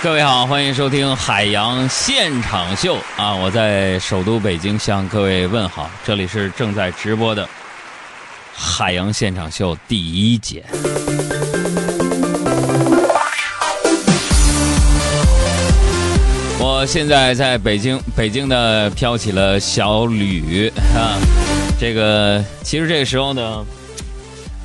各位好，欢迎收听海洋现场秀啊！我在首都北京向各位问好，这里是正在直播的海洋现场秀第一节。我现在在北京，北京呢飘起了小雨啊。这个其实这个时候呢。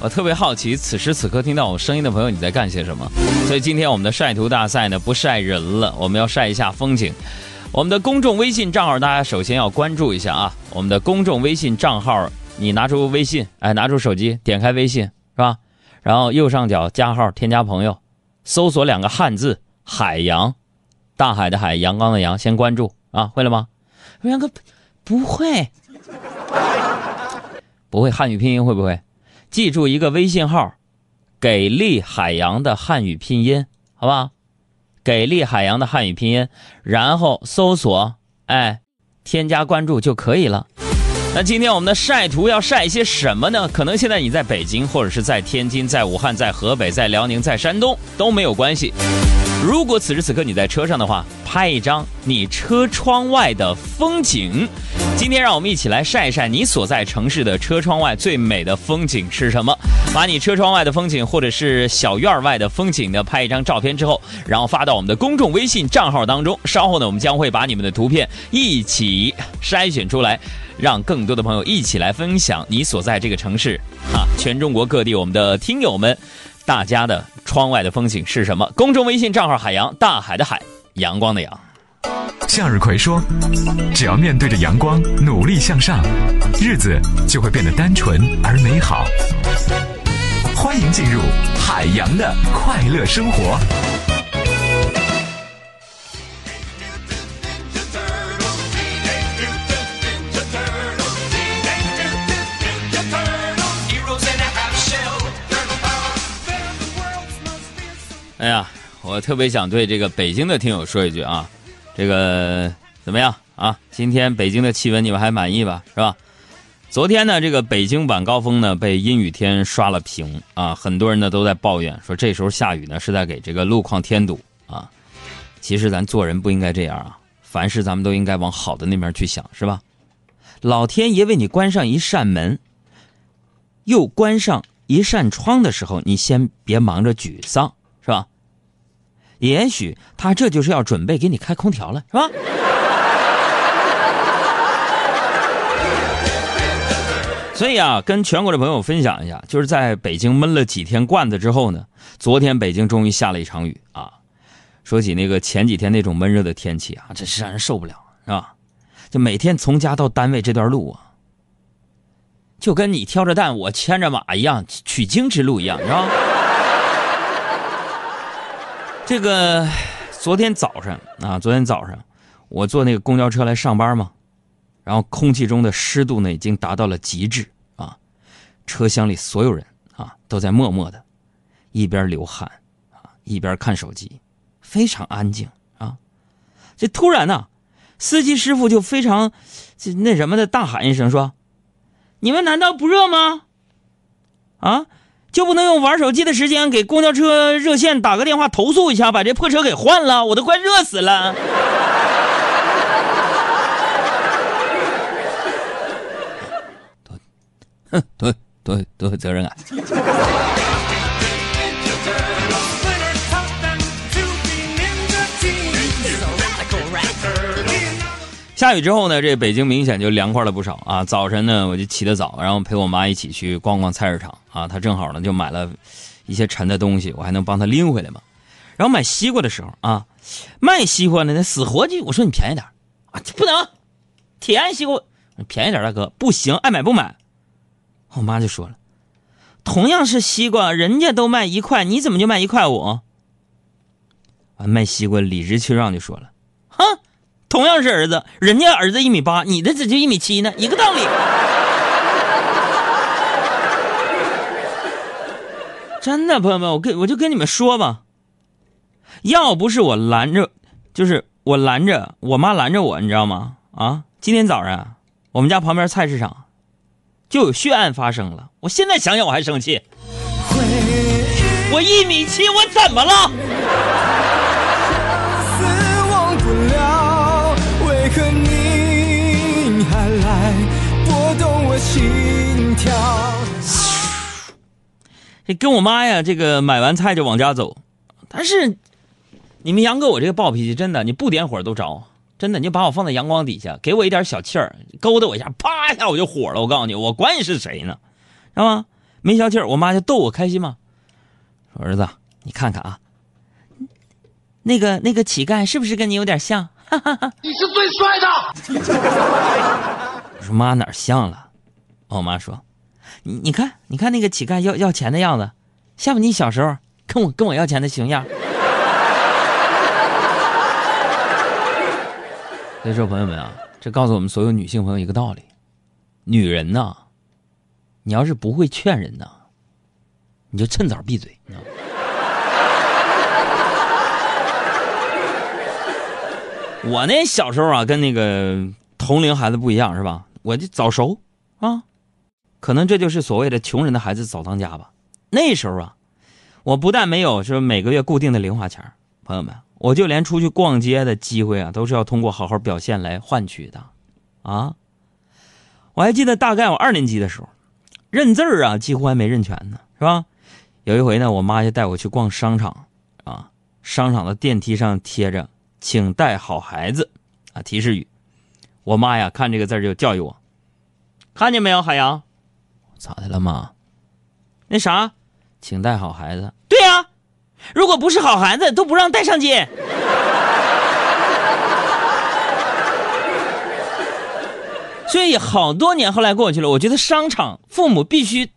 我特别好奇，此时此刻听到我声音的朋友，你在干些什么？所以今天我们的晒图大赛呢，不晒人了，我们要晒一下风景。我们的公众微信账号，大家首先要关注一下啊。我们的公众微信账号，你拿出微信，哎，拿出手机，点开微信，是吧？然后右上角加号，添加朋友，搜索两个汉字“海洋”，大海的海，阳光的阳，先关注啊，会了吗？杨哥，不会，不会汉语拼音会不会？记住一个微信号，给力海洋的汉语拼音，好吧？给力海洋的汉语拼音，然后搜索，哎，添加关注就可以了。那今天我们的晒图要晒一些什么呢？可能现在你在北京，或者是在天津、在武汉、在河北、在辽宁、在山东都没有关系。如果此时此刻你在车上的话，拍一张你车窗外的风景。今天让我们一起来晒一晒你所在城市的车窗外最美的风景是什么？把你车窗外的风景或者是小院外的风景呢拍一张照片之后，然后发到我们的公众微信账号当中。稍后呢，我们将会把你们的图片一起筛选出来，让更多的朋友一起来分享你所在这个城市啊，全中国各地我们的听友们。大家的窗外的风景是什么？公众微信账号“海洋大海的海，阳光的阳”。向日葵说：“只要面对着阳光，努力向上，日子就会变得单纯而美好。”欢迎进入海洋的快乐生活。哎呀，我特别想对这个北京的听友说一句啊，这个怎么样啊？今天北京的气温你们还满意吧？是吧？昨天呢，这个北京晚高峰呢被阴雨天刷了屏啊，很多人呢都在抱怨说这时候下雨呢是在给这个路况添堵啊。其实咱做人不应该这样啊，凡事咱们都应该往好的那面去想，是吧？老天爷为你关上一扇门，又关上一扇窗的时候，你先别忙着沮丧，也许他这就是要准备给你开空调了，是吧？所以啊，跟全国的朋友分享一下，就是在北京闷了几天罐子之后呢，昨天北京终于下了一场雨啊。说起那个前几天那种闷热的天气啊，真是让人受不了，是吧？就每天从家到单位这段路啊，就跟你挑着担我牵着马一样，取经之路一样，是吧？这个昨天早上啊，昨天早上我坐那个公交车来上班嘛，然后空气中的湿度呢已经达到了极致啊，车厢里所有人啊都在默默的，一边流汗啊一边看手机，非常安静啊。这突然呢，司机师傅就非常那什么的大喊一声说：“你们难道不热吗？啊？”就不能用玩手机的时间给公交车热线打个电话投诉一下，把这破车给换了？我都快热死了！多，哼，多多多有责任感。下雨之后呢，这北京明显就凉快了不少啊！早晨呢，我就起得早，然后陪我妈一起去逛逛菜市场啊。她正好呢就买了一些沉的东西，我还能帮她拎回来嘛。然后买西瓜的时候啊，卖西瓜的那死活就我说你便宜点啊，不能甜西瓜便宜点，大哥不行，爱买不买。我妈就说了，同样是西瓜，人家都卖一块，你怎么就卖一块五？啊，卖西瓜理直气壮就说了，同样是儿子，人家儿子一米八，你的只就一米七呢，一个道理。真的，朋友们，我跟我就跟你们说吧，要不是我拦着，就是我拦着我妈拦着我，你知道吗？啊，今天早上我们家旁边菜市场就有血案发生了，我现在想想我还生气。我一米七，我怎么了？跟我妈呀，这个买完菜就往家走，但是你们杨哥我这个暴脾气，真的，你不点火都着，真的，你就把我放在阳光底下，给我一点小气儿，勾搭我一下，啪一下我就火了。我告诉你，我管你是谁呢，知道吗？没消气儿，我妈就逗我开心嘛。说儿子，你看看啊，那个那个乞丐是不是跟你有点像？你是最帅的。我说妈哪儿像了？我妈说，你你看你看那个乞丐要要钱的样子，像不你小时候跟我跟我要钱的熊样？所以说朋友们啊，这告诉我们所有女性朋友一个道理：女人呐，你要是不会劝人呐，你就趁早闭嘴。你知道吗 我那小时候啊，跟那个同龄孩子不一样，是吧？我就早熟啊，可能这就是所谓的穷人的孩子早当家吧。那时候啊，我不但没有说每个月固定的零花钱，朋友们，我就连出去逛街的机会啊，都是要通过好好表现来换取的，啊。我还记得大概我二年级的时候，认字儿啊，几乎还没认全呢，是吧？有一回呢，我妈就带我去逛商场，啊，商场的电梯上贴着“请带好孩子”啊提示语。我妈呀，看这个字就教育我：“看见没有，海洋？咋的了妈？那啥，请带好孩子。对呀、如果不是好孩子，都不让带上街。所以好多年后来过去了，我觉得商场父母必须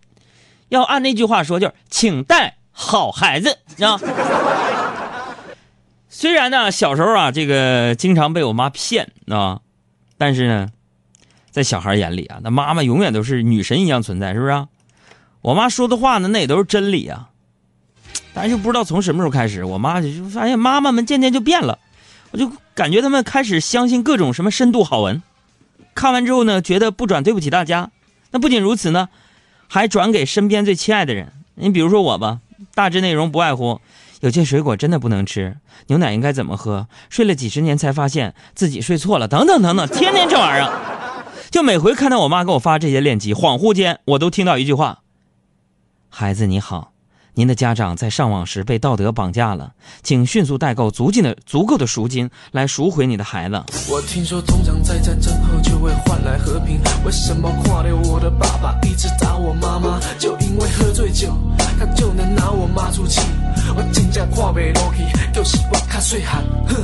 要按那句话说，就是请带好孩子，知道？虽然呢，小时候啊，这个经常被我妈骗啊，但是呢，在小孩眼里啊，那妈妈永远都是女神一样存在，是不是、啊？我妈说的话呢，那也都是真理啊。但是就不知道从什么时候开始，我妈就发现妈妈们渐渐就变了，我就感觉他们开始相信各种什么深度好文，看完之后呢，觉得不转对不起大家。那不仅如此呢，还转给身边最亲爱的人。你比如说我吧，大致内容不外乎有些水果真的不能吃，牛奶应该怎么喝，睡了几十年才发现自己睡错了，等等等等，天天这玩意儿。就每回看到我妈给我发这些链接，恍惚间我都听到一句话：“孩子你好。”您的家长在上网时被道德绑架了，请迅速代购足够的足够的赎金来赎回你的孩子。我听说，通常在战争后就会换来和平。为什么跨流我的爸爸一直打我妈妈？就因为喝醉酒，他就能拿我妈出气。我真正跨不落去，就是我较细汉。哼，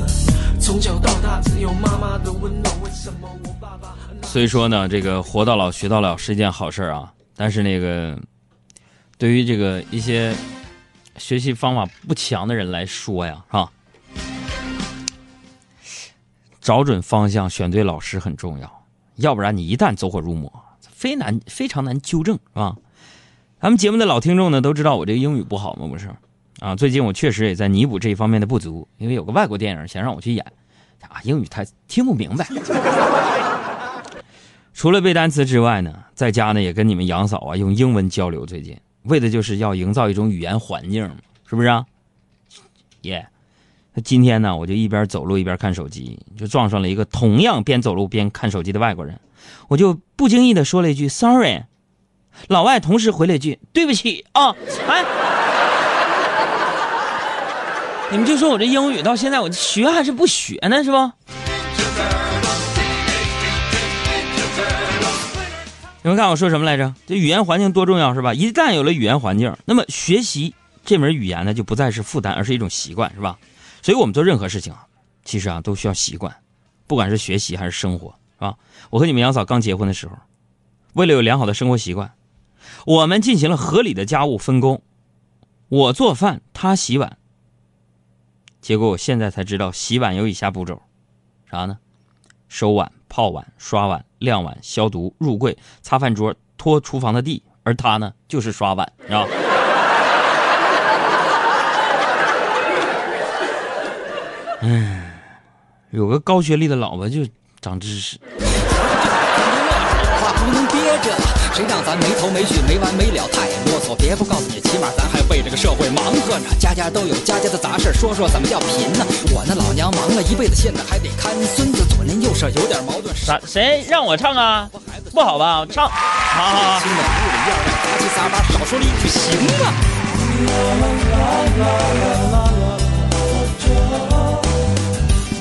从小到大只有妈妈的温暖。为什么我所以说呢，这个活到老学到老是一件好事啊。但是那个，对于这个一些学习方法不强的人来说呀，是吧？找准方向，选对老师很重要，要不然你一旦走火入魔，非难非常难纠正，是吧？咱们节目的老听众呢都知道我这个英语不好吗？不是啊，最近我确实也在弥补这一方面的不足，因为有个外国电影想让我去演，啊，英语太听不明白。除了背单词之外呢，在家呢也跟你们杨嫂啊用英文交流，最近为的就是要营造一种语言环境嘛，是不是啊？耶、那今天呢，我就一边走路一边看手机，就撞上了一个同样边走路边看手机的外国人，我就不经意的说了一句 “sorry”，老外同时回了一句“对不起啊”，哎，你们就说我这英语到现在我学还是不学呢，是不？你们看我说什么来着？这语言环境多重要是吧？一旦有了语言环境，那么学习这门语言呢，就不再是负担，而是一种习惯，是吧？所以我们做任何事情啊，其实啊都需要习惯，不管是学习还是生活，是吧？我和你们杨嫂刚结婚的时候，为了有良好的生活习惯，我们进行了合理的家务分工，我做饭，她洗碗。结果我现在才知道，洗碗有以下步骤，啥呢？收碗、泡碗、刷碗、晾碗、消毒、入柜、擦饭桌、拖厨房的地，而他呢就是刷碗，是吧？嗯，有个高学历的老婆就长知识。话不能憋着，谁让咱没头没绪、没完没了，太啰嗦。别不告诉你，起码咱还为这个社会忙活呢。家家都有家家的杂事，说说怎么叫贫呢？我那老娘忙了一辈子，现在还得看孙子，左邻右舍有点矛盾。啥？谁让我唱啊？不好吧？唱，好好好。新的屋里说了一句行啊。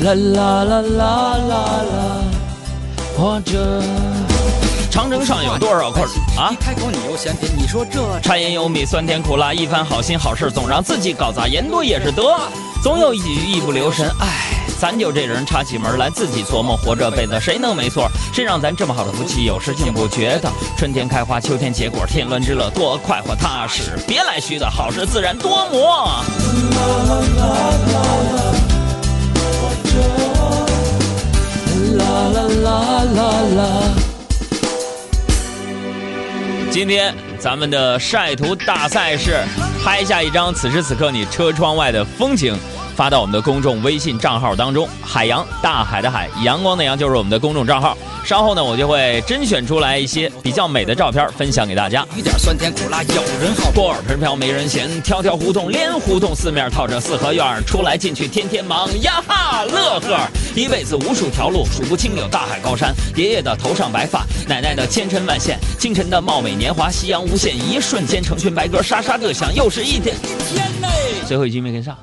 啦啦啦啦啦啦，或者长城上有多少块啊一？开口你又嫌贫，你说这柴盐油米酸甜苦辣，一番好心好事总让自己搞砸，言多也是得，总有一句一不留神，唉，咱就这人插起门来自己琢磨，活这辈子谁能没错？谁让咱这么好的福气，有时竟不觉得？春天开花，秋天结果，天伦之乐多快活踏实，别来虚的，好事自然多磨。啦啦啦啦啦。今天咱们的晒图大赛是拍下一张此时此刻你车窗外的风景，发到我们的公众微信账号当中。海洋，大海的海，阳光的阳，就是我们的公众账号。稍后呢，我就会甄选出来一些比较美的照片分享给大家。一点酸甜苦辣有人好。锅儿盆瓢没人嫌，条条胡同连胡同，四面套着四合院，出来进去天天忙呀哈乐呵。一辈子无数条路，数不清有大海高山。爷爷的头上白发，奶奶的千尘万线，清晨的貌美年华，夕阳无限，一瞬间成群白鸽沙沙各响，又是一天。一天嘞！最后一句没跟上。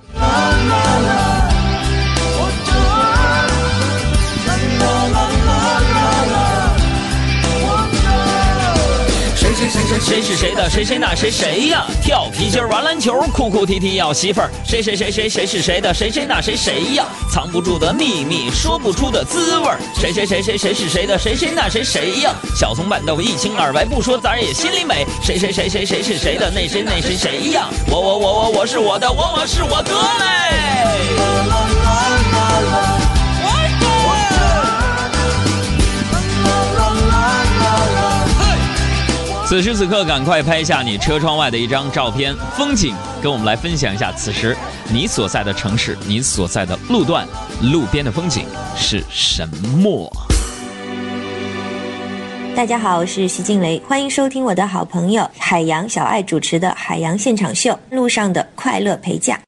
谁谁谁是谁的？谁谁那谁谁呀？跳皮筋儿玩篮球，哭哭啼啼要媳妇儿。谁谁谁谁谁是谁的？谁谁那谁谁呀？藏不住的秘密，说不出的滋味儿。谁谁谁谁谁是谁的？谁谁那谁谁呀？小葱拌豆一清二白，不说咱也心里美。谁谁谁谁谁是谁的？那谁那谁谁呀？我我我我我是我的，我我是我的嘞。此时此刻，赶快拍下你车窗外的一张照片，风景，跟我们来分享一下此时你所在的城市，你所在的路段，路边的风景是什么？大家好，我是徐静蕾，欢迎收听我的好朋友海洋小爱主持的《海洋现场秀》路上的快乐陪驾。